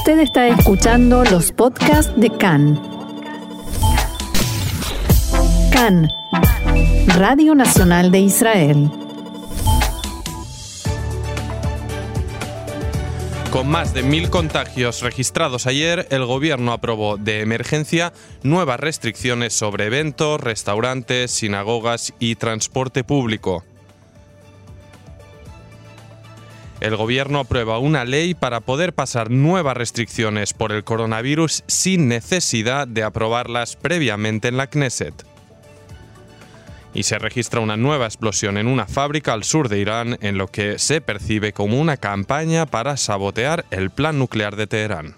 Usted está escuchando los podcasts de CAN. CAN, Radio Nacional de Israel. Con más de mil contagios registrados ayer, el gobierno aprobó de emergencia nuevas restricciones sobre eventos, restaurantes, sinagogas y transporte público. El gobierno aprueba una ley para poder pasar nuevas restricciones por el coronavirus sin necesidad de aprobarlas previamente en la Knesset. Y se registra una nueva explosión en una fábrica al sur de Irán en lo que se percibe como una campaña para sabotear el plan nuclear de Teherán.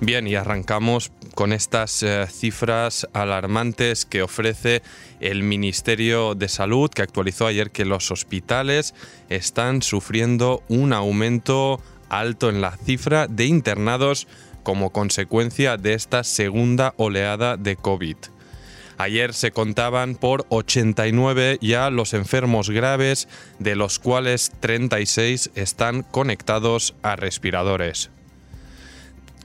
Bien, y arrancamos con estas eh, cifras alarmantes que ofrece el Ministerio de Salud, que actualizó ayer que los hospitales están sufriendo un aumento alto en la cifra de internados como consecuencia de esta segunda oleada de COVID. Ayer se contaban por 89 ya los enfermos graves, de los cuales 36 están conectados a respiradores.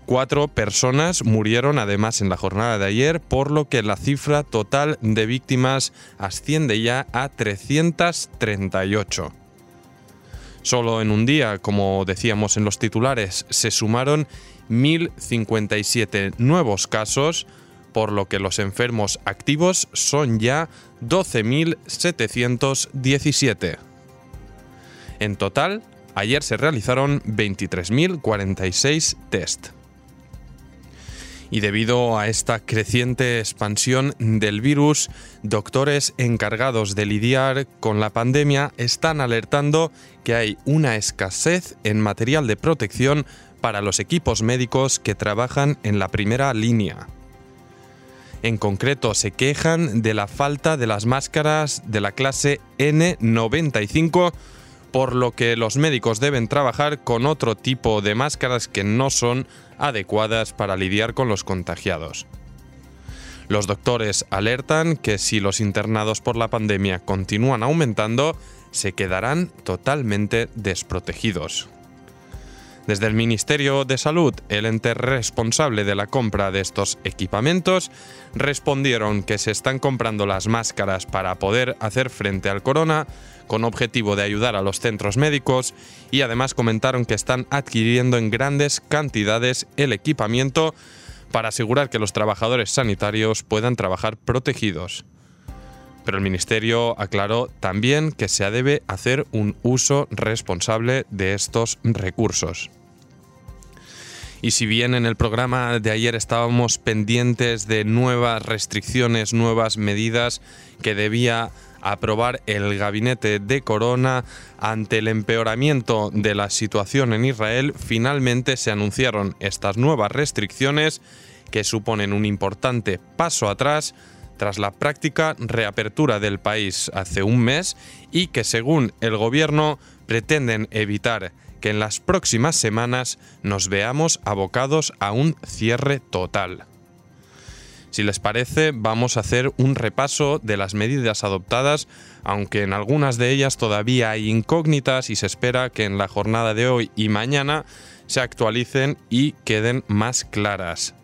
Cuatro personas murieron además en la jornada de ayer, por lo que la cifra total de víctimas asciende ya a 338. Solo en un día, como decíamos en los titulares, se sumaron 1.057 nuevos casos, por lo que los enfermos activos son ya 12.717. En total, ayer se realizaron 23.046 test y debido a esta creciente expansión del virus, doctores encargados de lidiar con la pandemia están alertando que hay una escasez en material de protección para los equipos médicos que trabajan en la primera línea. En concreto, se quejan de la falta de las máscaras de la clase N95 por lo que los médicos deben trabajar con otro tipo de máscaras que no son adecuadas para lidiar con los contagiados. Los doctores alertan que si los internados por la pandemia continúan aumentando, se quedarán totalmente desprotegidos. Desde el Ministerio de Salud, el ente responsable de la compra de estos equipamientos, respondieron que se están comprando las máscaras para poder hacer frente al corona con objetivo de ayudar a los centros médicos y además comentaron que están adquiriendo en grandes cantidades el equipamiento para asegurar que los trabajadores sanitarios puedan trabajar protegidos. Pero el Ministerio aclaró también que se debe hacer un uso responsable de estos recursos. Y si bien en el programa de ayer estábamos pendientes de nuevas restricciones, nuevas medidas que debía aprobar el gabinete de Corona ante el empeoramiento de la situación en Israel, finalmente se anunciaron estas nuevas restricciones que suponen un importante paso atrás tras la práctica reapertura del país hace un mes y que según el gobierno pretenden evitar que en las próximas semanas nos veamos abocados a un cierre total. Si les parece, vamos a hacer un repaso de las medidas adoptadas, aunque en algunas de ellas todavía hay incógnitas y se espera que en la jornada de hoy y mañana se actualicen y queden más claras.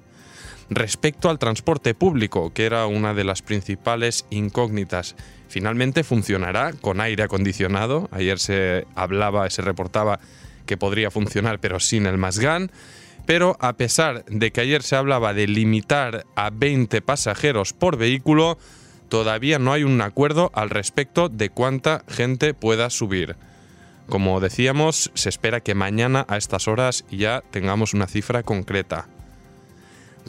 Respecto al transporte público, que era una de las principales incógnitas, finalmente funcionará con aire acondicionado. Ayer se hablaba, se reportaba que podría funcionar, pero sin el Masgan. Pero a pesar de que ayer se hablaba de limitar a 20 pasajeros por vehículo, todavía no hay un acuerdo al respecto de cuánta gente pueda subir. Como decíamos, se espera que mañana a estas horas ya tengamos una cifra concreta.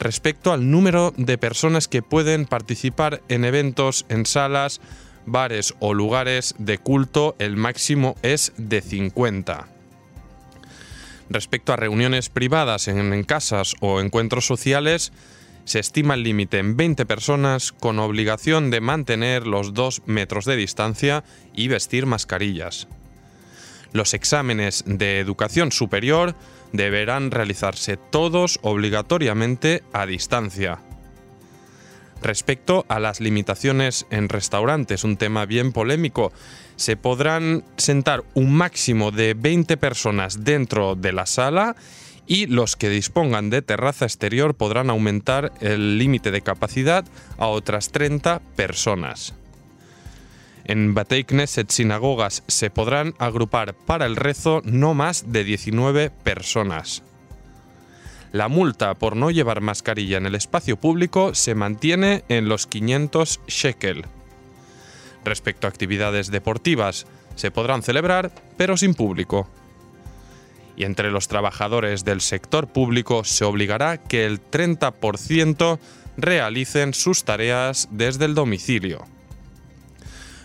Respecto al número de personas que pueden participar en eventos en salas, bares o lugares de culto, el máximo es de 50. Respecto a reuniones privadas en, casas o encuentros sociales, se estima el límite en 20 personas con obligación de mantener los 2 metros de distancia y vestir mascarillas. Los exámenes de educación superior deberán realizarse todos obligatoriamente a distancia. Respecto a las limitaciones en restaurantes, un tema bien polémico, se podrán sentar un máximo de 20 personas dentro de la sala y los que dispongan de terraza exterior podrán aumentar el límite de capacidad a otras 30 personas. En Batei Knesset sinagogas se podrán agrupar para el rezo no más de 19 personas. La multa por no llevar mascarilla en el espacio público se mantiene en los 500 shekel. Respecto a actividades deportivas, se podrán celebrar, pero sin público. Y entre los trabajadores del sector público se obligará que el 30% realicen sus tareas desde el domicilio.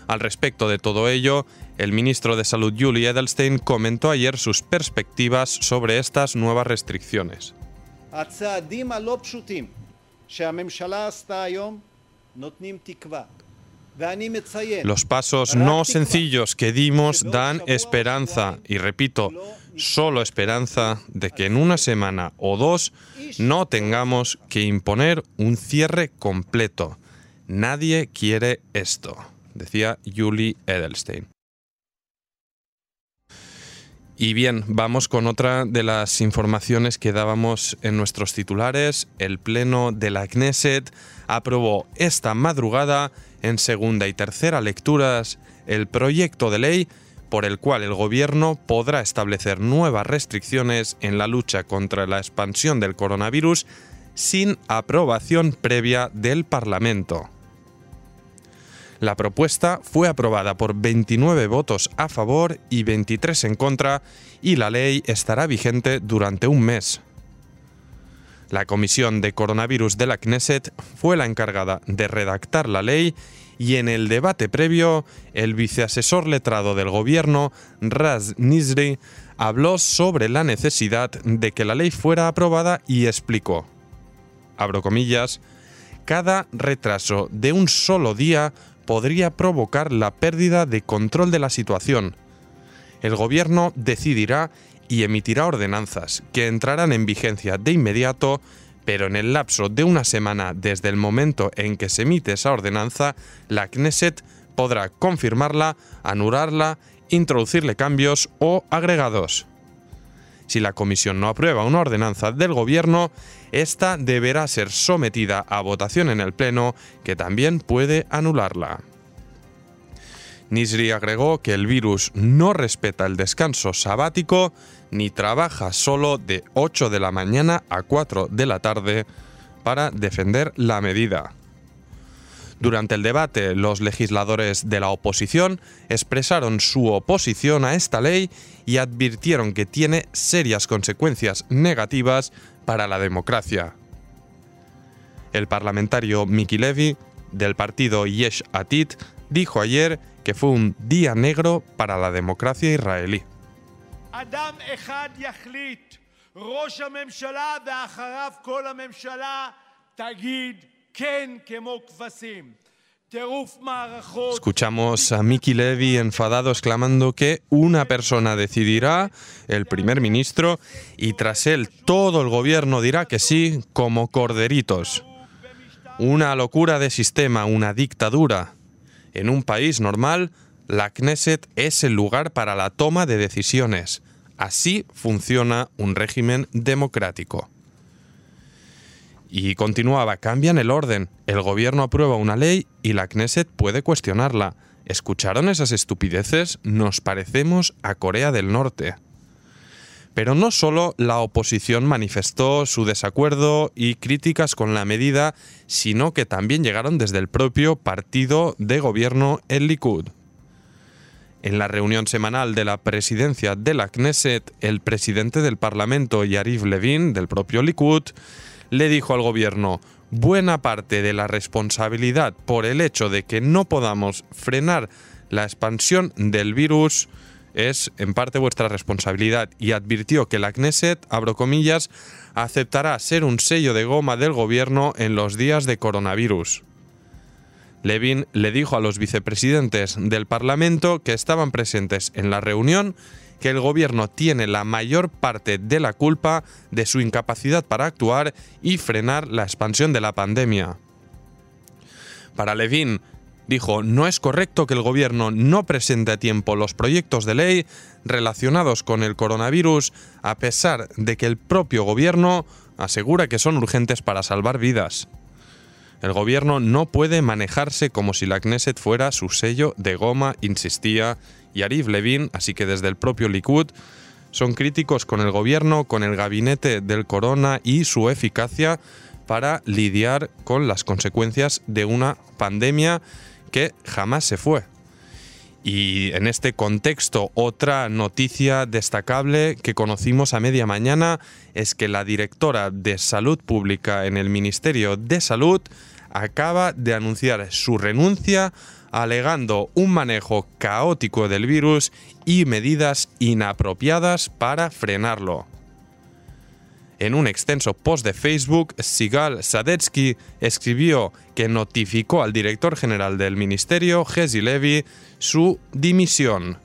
Al respecto de todo ello, el ministro de Salud Julie Edelstein comentó ayer sus perspectivas sobre estas nuevas restricciones. Los pasos no sencillos que dimos dan esperanza, y repito, solo esperanza de que en una semana o dos no tengamos que imponer un cierre completo. Nadie quiere esto, decía Julie Edelstein. Y bien, vamos con otra de las informaciones que dábamos en nuestros titulares. El Pleno de la Knesset aprobó esta madrugada, en segunda y tercera lecturas, el proyecto de ley por el cual el gobierno podrá establecer nuevas restricciones en la lucha contra la expansión del coronavirus sin aprobación previa del Parlamento. La propuesta fue aprobada por 29 votos a favor y 23 en contra y la ley estará vigente durante un mes. La Comisión de Coronavirus de la Knesset fue la encargada de redactar la ley y en el debate previo, el viceasesor letrado del gobierno, Raz Nizri, habló sobre la necesidad de que la ley fuera aprobada y explicó, abro comillas, cada retraso de un solo día podría provocar la pérdida de control de la situación. El gobierno decidirá y emitirá ordenanzas que entrarán en vigencia de inmediato, pero en el lapso de una semana desde el momento en que se emite esa ordenanza, la Knesset podrá confirmarla, anularla, introducirle cambios o agregados. Si la Comisión no aprueba una ordenanza del Gobierno, esta deberá ser sometida a votación en el Pleno, que también puede anularla. Nisri agregó que el virus no respeta el descanso sabático ni trabaja solo de 8 de la mañana a 4 de la tarde para defender la medida. Durante el debate, los legisladores de la oposición expresaron su oposición a esta ley y advirtieron que tiene serias consecuencias negativas para la democracia. El parlamentario Miki Levy, del partido Yesh Atit, dijo ayer que fue un día negro para la democracia israelí. Escuchamos a Miki Levy enfadado exclamando que una persona decidirá, el primer ministro, y tras él todo el gobierno dirá que sí, como corderitos. Una locura de sistema, una dictadura. En un país normal, la Knesset es el lugar para la toma de decisiones. Así funciona un régimen democrático. Y continuaba, cambian el orden, el gobierno aprueba una ley y la Knesset puede cuestionarla. ¿Escucharon esas estupideces? Nos parecemos a Corea del Norte. Pero no solo la oposición manifestó su desacuerdo y críticas con la medida, sino que también llegaron desde el propio partido de gobierno, el Likud. En la reunión semanal de la presidencia de la Knesset, el presidente del Parlamento, Yariv Levin, del propio Likud, le dijo al gobierno, buena parte de la responsabilidad por el hecho de que no podamos frenar la expansión del virus es en parte vuestra responsabilidad y advirtió que la Knesset, abro comillas, aceptará ser un sello de goma del gobierno en los días de coronavirus. Levin le dijo a los vicepresidentes del Parlamento que estaban presentes en la reunión que el gobierno tiene la mayor parte de la culpa de su incapacidad para actuar y frenar la expansión de la pandemia. Para Levin, dijo, no es correcto que el gobierno no presente a tiempo los proyectos de ley relacionados con el coronavirus, a pesar de que el propio gobierno asegura que son urgentes para salvar vidas. El gobierno no puede manejarse como si la Knesset fuera su sello de goma, insistía Yariv Levin, así que desde el propio Likud son críticos con el gobierno, con el gabinete del corona y su eficacia para lidiar con las consecuencias de una pandemia que jamás se fue. Y en este contexto, otra noticia destacable que conocimos a media mañana es que la directora de Salud Pública en el Ministerio de Salud acaba de anunciar su renuncia alegando un manejo caótico del virus y medidas inapropiadas para frenarlo. En un extenso post de Facebook, Sigal Sadetsky escribió que notificó al director general del ministerio, Jesse Levy, su dimisión.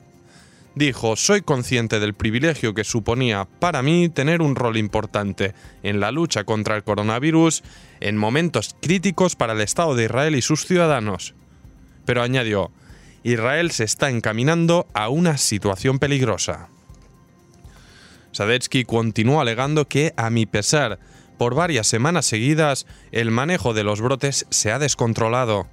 Dijo, soy consciente del privilegio que suponía para mí tener un rol importante en la lucha contra el coronavirus en momentos críticos para el Estado de Israel y sus ciudadanos. Pero añadió, Israel se está encaminando a una situación peligrosa. Sadetsky continuó alegando que, a mi pesar, por varias semanas seguidas, el manejo de los brotes se ha descontrolado.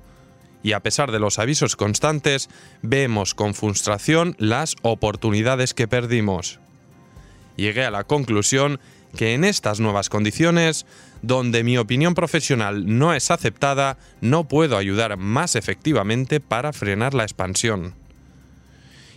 Y a pesar de los avisos constantes, vemos con frustración las oportunidades que perdimos. Llegué a la conclusión que en estas nuevas condiciones, donde mi opinión profesional no es aceptada, no puedo ayudar más efectivamente para frenar la expansión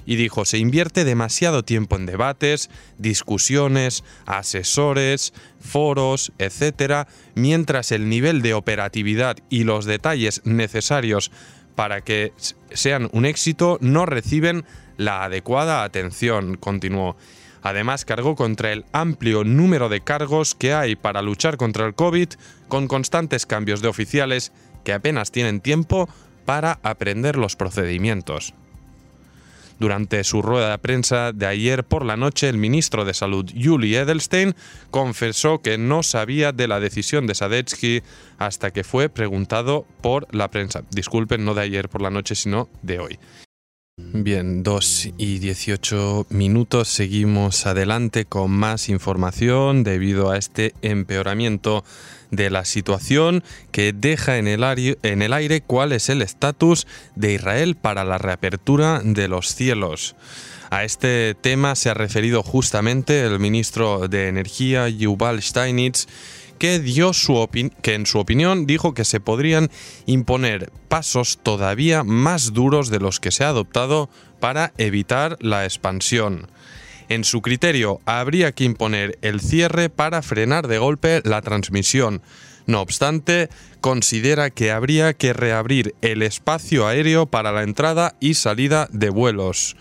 y dijo, se invierte demasiado tiempo en debates, discusiones, asesores, foros, etc., mientras el nivel de operatividad y los detalles necesarios para que sean un éxito no reciben la adecuada atención, continuó. Además, cargó contra el amplio número de cargos que hay para luchar contra el COVID, con constantes cambios de oficiales que apenas tienen tiempo para aprender los procedimientos. Durante su rueda de prensa de ayer por la noche, el ministro de Salud, Yuli Edelstein, confesó que no sabía de la decisión de Sadetsky hasta que fue preguntado por la prensa. Disculpen, no de ayer por la noche, sino de hoy. Bien, 2 y 18 minutos, seguimos adelante con más información debido a este empeoramiento de la situación que deja en el, aire, cuál es el estatus de Israel para la reapertura de los cielos. A este tema se ha referido justamente el ministro de Energía, Yuval Steinitz, que, dio su que en su opinión dijo que se podrían imponer pasos todavía más duros de los que se ha adoptado para evitar la expansión. En su criterio, habría que imponer el cierre para frenar de golpe la transmisión. No obstante, considera que habría que reabrir el espacio aéreo para la entrada y salida de vuelos.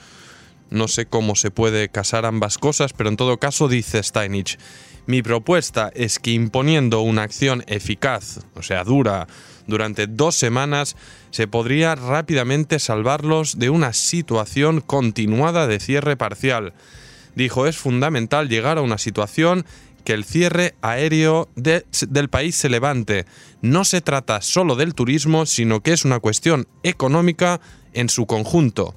No sé cómo se puede casar ambas cosas, pero en todo caso dice Steinich, mi propuesta es que imponiendo una acción eficaz, o sea, dura, durante dos semanas, se podría rápidamente salvarlos de una situación continuada de cierre parcial dijo es fundamental llegar a una situación que el cierre aéreo del país se levante. No se trata solo del turismo, sino que es una cuestión económica en su conjunto.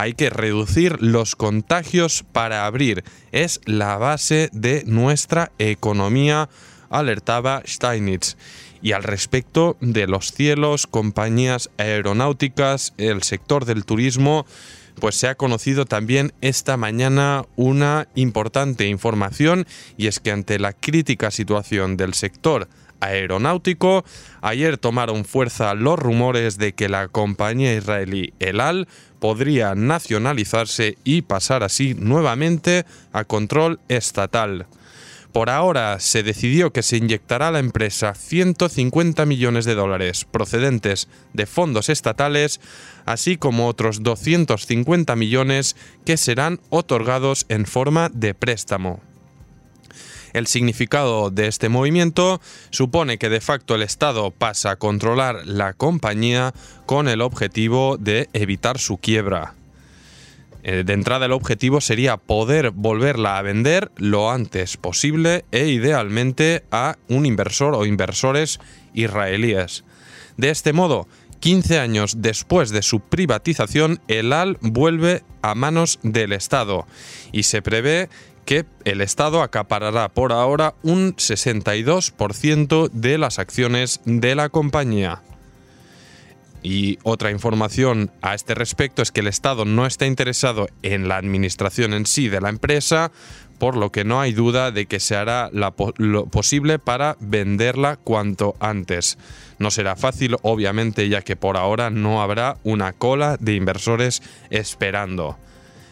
Hay que reducir los contagios para abrir. Es la base de nuestra economía, alertaba Steinitz. Y al respecto de los cielos, compañías aeronáuticas, el sector del turismo, pues se ha conocido también esta mañana una importante información y es que ante la crítica situación del sector aeronáutico, ayer tomaron fuerza los rumores de que la compañía israelí El Al podría nacionalizarse y pasar así nuevamente a control estatal. Por ahora se decidió que se inyectará a la empresa 150 millones de dólares procedentes de fondos estatales, así como otros 250 millones que serán otorgados en forma de préstamo. El significado de este movimiento supone que de facto el Estado pasa a controlar la compañía con el objetivo de evitar su quiebra. Eh, de entrada el objetivo sería poder volverla a vender lo antes posible e idealmente a un inversor o inversores israelíes. De este modo, 15 años después de su privatización, el AL vuelve a manos del Estado y se prevé que el Estado acaparará por ahora un 62% de las acciones de la compañía. Y otra información a este respecto es que el Estado no está interesado en la administración en sí de la empresa, por lo que no hay duda de que se hará lo posible para venderla cuanto antes. No será fácil, obviamente, ya que por ahora no habrá una cola de inversores esperando.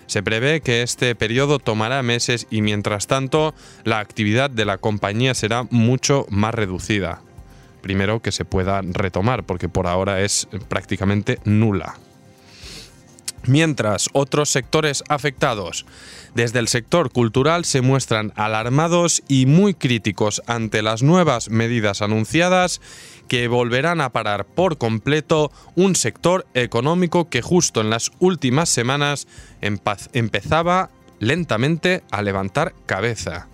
Se prevé que este periodo tomará meses y mientras tanto la actividad de la compañía será mucho más reducida. Primero que se pueda retomar, porque por ahora es prácticamente nula. Mientras otros sectores afectados desde el sector cultural se muestran alarmados y muy críticos ante las nuevas medidas anunciadas que volverán a parar por completo un sector económico que justo en las últimas semanas empezaba lentamente a levantar cabeza.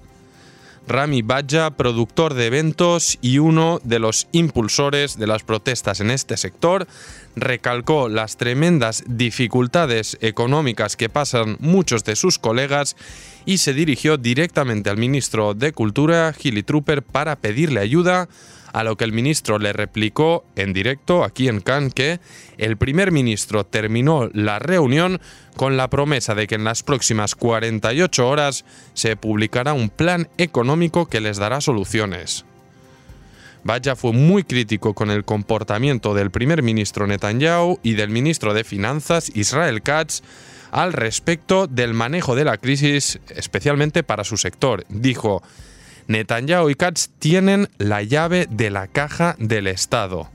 Rami Bajja, productor de eventos y uno de los impulsores de las protestas en este sector, recalcó las tremendas dificultades económicas que pasan muchos de sus colegas y se dirigió directamente al ministro de Cultura, Gilly Trooper, para pedirle ayuda a lo que el ministro le replicó en directo aquí en Cannes que el primer ministro terminó la reunión con la promesa de que en las próximas 48 horas se publicará un plan económico que les dará soluciones. Vaya fue muy crítico con el comportamiento del primer ministro Netanyahu y del ministro de Finanzas Israel Katz al respecto del manejo de la crisis, especialmente para su sector. Dijo, Netanyahu y Katz tienen la llave de la caja del Estado.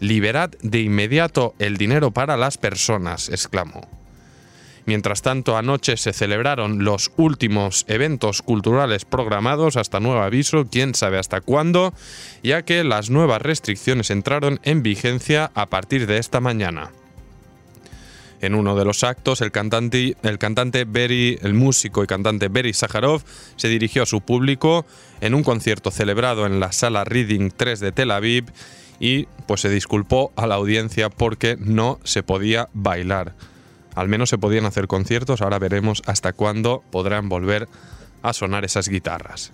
Liberad de inmediato el dinero para las personas, exclamó. Mientras tanto, anoche se celebraron los últimos eventos culturales programados hasta nuevo aviso, quién sabe hasta cuándo, ya que las nuevas restricciones entraron en vigencia a partir de esta mañana. En uno de los actos, el cantante, el cantante Beri, el músico y cantante Beri Sakharov se dirigió a su público en un concierto celebrado en la sala Reading 3 de Tel Aviv y pues se disculpó a la audiencia porque no se podía bailar. Al menos se podían hacer conciertos, ahora veremos hasta cuándo podrán volver a sonar esas guitarras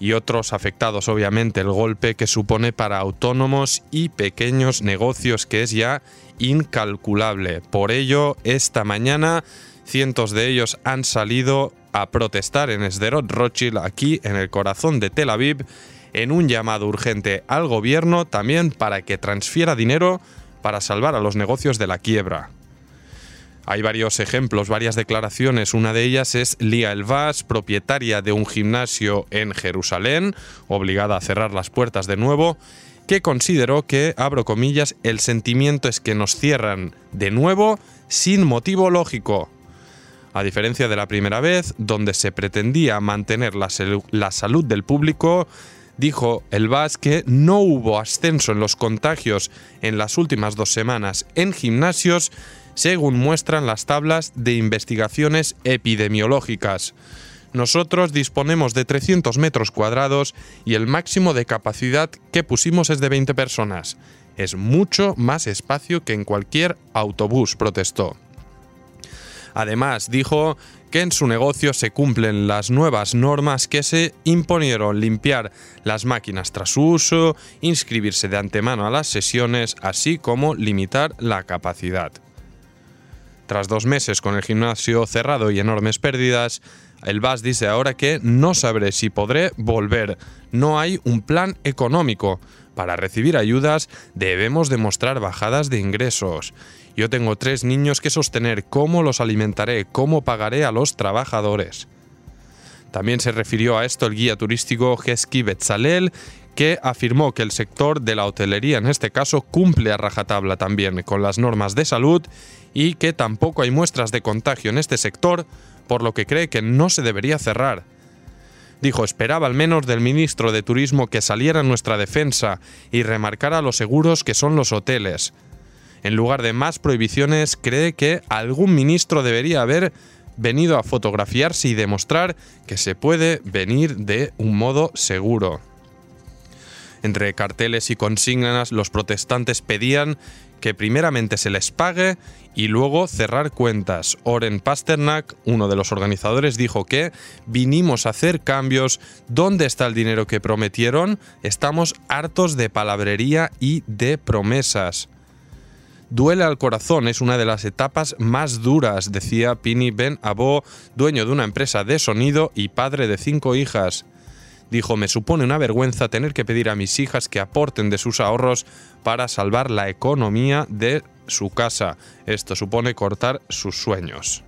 y otros afectados obviamente el golpe que supone para autónomos y pequeños negocios que es ya incalculable. Por ello, esta mañana cientos de ellos han salido a protestar en Sderot Rothschild, aquí en el corazón de Tel Aviv, en un llamado urgente al gobierno también para que transfiera dinero para salvar a los negocios de la quiebra. Hay varios ejemplos, varias declaraciones. Una de ellas es Lía Elvas, propietaria de un gimnasio en Jerusalén, obligada a cerrar las puertas de nuevo, que consideró que, abro comillas, el sentimiento es que nos cierran de nuevo sin motivo lógico. A diferencia de la primera vez, donde se pretendía mantener la, salud del público, dijo el VAS que no hubo ascenso en los contagios en las últimas dos semanas en gimnasios según muestran las tablas de investigaciones epidemiológicas. Nosotros disponemos de 300 metros cuadrados y el máximo de capacidad que pusimos es de 20 personas. Es mucho más espacio que en cualquier autobús, protestó. Además, dijo que en su negocio se cumplen las nuevas normas que se imponieron limpiar las máquinas tras su uso, inscribirse de antemano a las sesiones, así como limitar la capacidad. Tras dos meses con el gimnasio cerrado y enormes pérdidas, el VAS dice ahora que no sabré si podré volver. No hay un plan económico. Para recibir ayudas debemos demostrar bajadas de ingresos. Yo tengo tres niños que sostener. ¿Cómo los alimentaré? ¿Cómo pagaré a los trabajadores? También se refirió a esto el guía turístico Hesky Betzalel, que afirmó que el sector de la hotelería en este caso cumple a rajatabla también con las normas de salud y que tampoco hay muestras de contagio en este sector, por lo que cree que no se debería cerrar. Dijo, esperaba al menos del ministro de Turismo que saliera en nuestra defensa y remarcara lo seguros que son los hoteles. En lugar de más prohibiciones, cree que algún ministro debería haber venido a fotografiarse y demostrar que se puede venir de un modo seguro. Entre carteles y consignas, los protestantes pedían que primeramente se les pague y luego cerrar cuentas. Oren Pasternak, uno de los organizadores, dijo que vinimos a hacer cambios. ¿Dónde está el dinero que prometieron? Estamos hartos de palabrería y de promesas. Duele al corazón, es una de las etapas más duras, decía Pini Ben Abo, dueño de una empresa de sonido y padre de cinco hijas. Dijo, me supone una vergüenza tener que pedir a mis hijas que aporten de sus ahorros para salvar la economía de su casa. Esto supone cortar sus sueños.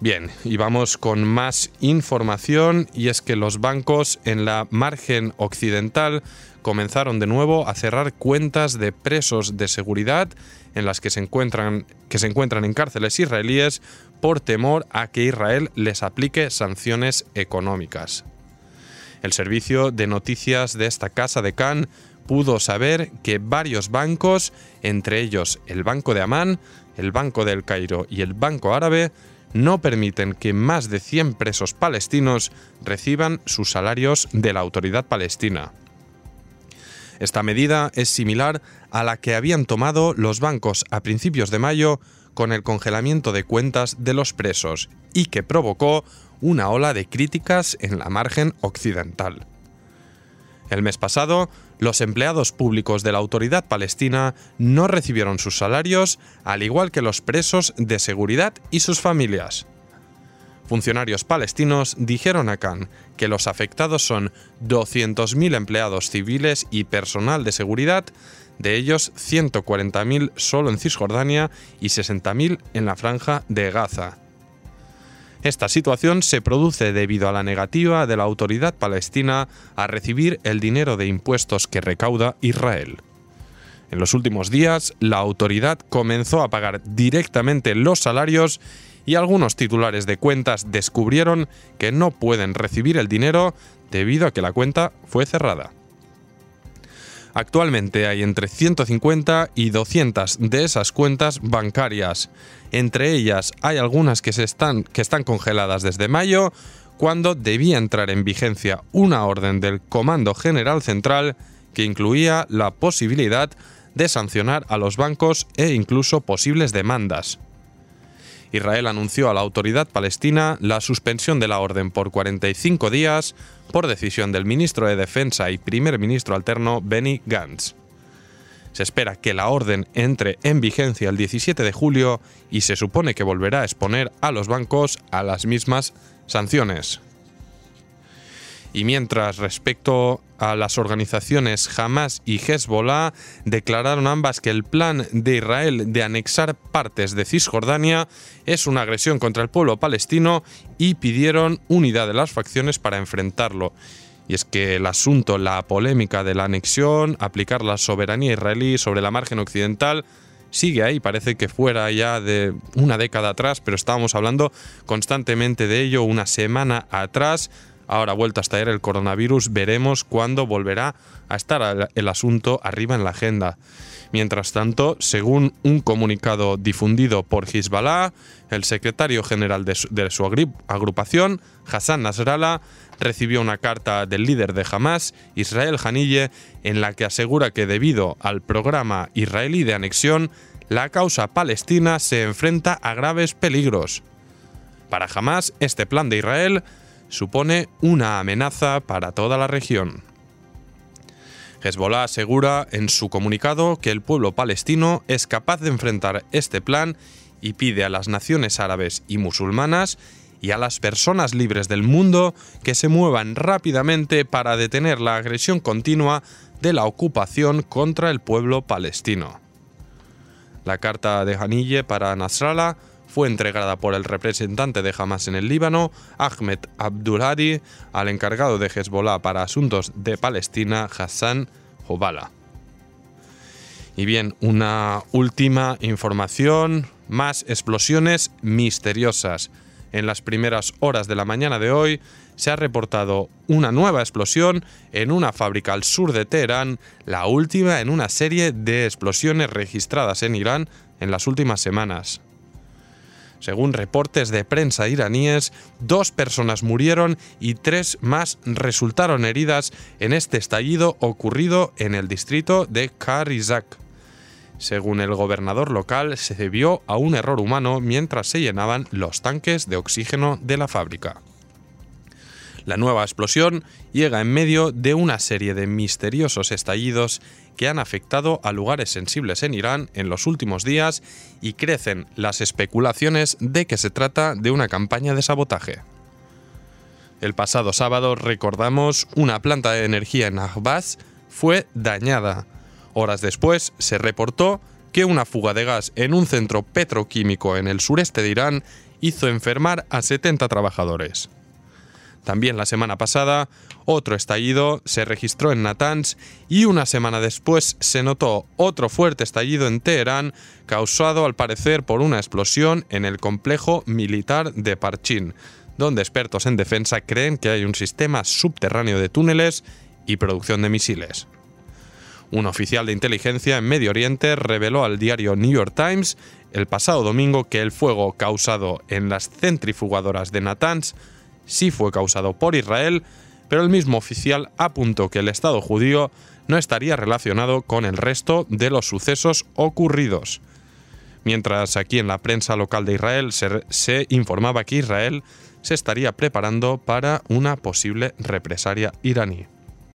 Bien, y vamos con más información y es que los bancos en la margen occidental comenzaron de nuevo a cerrar cuentas de presos de seguridad en las que se encuentran, que se encuentran en cárceles israelíes por temor a que Israel les aplique sanciones económicas. El servicio de noticias de esta casa de Cannes pudo saber que varios bancos, entre ellos el Banco de Amán, el Banco del Cairo y el Banco Árabe, no permiten que más de 100 presos palestinos reciban sus salarios de la autoridad palestina. Esta medida es similar a la que habían tomado los bancos a principios de mayo con el congelamiento de cuentas de los presos y que provocó una ola de críticas en la margen occidental. El mes pasado, los empleados públicos de la autoridad palestina no recibieron sus salarios, al igual que los presos de seguridad y sus familias. Funcionarios palestinos dijeron a Khan que los afectados son 200.000 empleados civiles y personal de seguridad, de ellos 140.000 solo en Cisjordania y 60.000 en la franja de Gaza. Esta situación se produce debido a la negativa de la autoridad palestina a recibir el dinero de impuestos que recauda Israel. En los últimos días, la autoridad comenzó a pagar directamente los salarios y algunos titulares de cuentas descubrieron que no pueden recibir el dinero debido a que la cuenta fue cerrada. Actualmente hay entre 150 y 200 de esas cuentas bancarias. Entre ellas hay algunas que, se están, que están congeladas desde mayo, cuando debía entrar en vigencia una orden del Comando General Central que incluía la posibilidad de sancionar a los bancos e incluso posibles demandas. Israel anunció a la autoridad palestina la suspensión de la orden por 45 días por decisión del ministro de Defensa y primer ministro alterno Benny Gantz. Se espera que la orden entre en vigencia el 17 de julio y se supone que volverá a exponer a los bancos a las mismas sanciones. Y mientras respecto a las organizaciones Hamas y Hezbollah, declararon ambas que el plan de Israel de anexar partes de Cisjordania es una agresión contra el pueblo palestino y pidieron unidad de las facciones para enfrentarlo. Y es que el asunto, la polémica de la anexión, aplicar la soberanía israelí sobre la margen occidental, sigue ahí, parece que fuera ya de una década atrás, pero estábamos hablando constantemente de ello una semana atrás ahora vuelta a estallar el coronavirus, veremos cuándo volverá a estar el asunto arriba en la agenda. Mientras tanto, según un comunicado difundido por Hezbollah, el secretario general de su, agrupación, Hassan Nasrallah, recibió una carta del líder de Hamas, Israel Hanille, en la que asegura que debido al programa israelí de anexión, la causa palestina se enfrenta a graves peligros. Para Hamas, este plan de Israel supone una amenaza para toda la región. Hezbollah asegura en su comunicado que el pueblo palestino es capaz de enfrentar este plan y pide a las naciones árabes y musulmanas y a las personas libres del mundo que se muevan rápidamente para detener la agresión continua de la ocupación contra el pueblo palestino. La carta de Hanille para Nasrallah fue entregada por el representante de Hamas en el Líbano, Ahmed Abdulhadi, al encargado de Hezbollah para asuntos de Palestina, Hassan Hobala. Y bien, una última información, más explosiones misteriosas. En las primeras horas de la mañana de hoy se ha reportado una nueva explosión en una fábrica al sur de Teherán, la última en una serie de explosiones registradas en Irán en las últimas semanas. Según reportes de prensa iraníes, dos personas murieron y tres más resultaron heridas en este estallido ocurrido en el distrito de Karizak. Según el gobernador local, se debió a un error humano mientras se llenaban los tanques de oxígeno de la fábrica. La nueva explosión llega en medio de una serie de misteriosos estallidos que han afectado a lugares sensibles en Irán en los últimos días y crecen las especulaciones de que se trata de una campaña de sabotaje. El pasado sábado, recordamos, una planta de energía en Ahvaz fue dañada. Horas después se reportó que una fuga de gas en un centro petroquímico en el sureste de Irán hizo enfermar a 70 trabajadores. También la semana pasada, otro estallido se registró en Natanz y una semana después se notó otro fuerte estallido en Teherán, causado al parecer por una explosión en el complejo militar de Parchin, donde expertos en defensa creen que hay un sistema subterráneo de túneles y producción de misiles. Un oficial de inteligencia en Medio Oriente reveló al diario New York Times el pasado domingo que el fuego causado en las centrifugadoras de Natanz sí fue causado por Israel, pero el mismo oficial apuntó que el Estado judío no estaría relacionado con el resto de los sucesos ocurridos. Mientras aquí en la prensa local de Israel se, informaba que Israel se estaría preparando para una posible represalia iraní.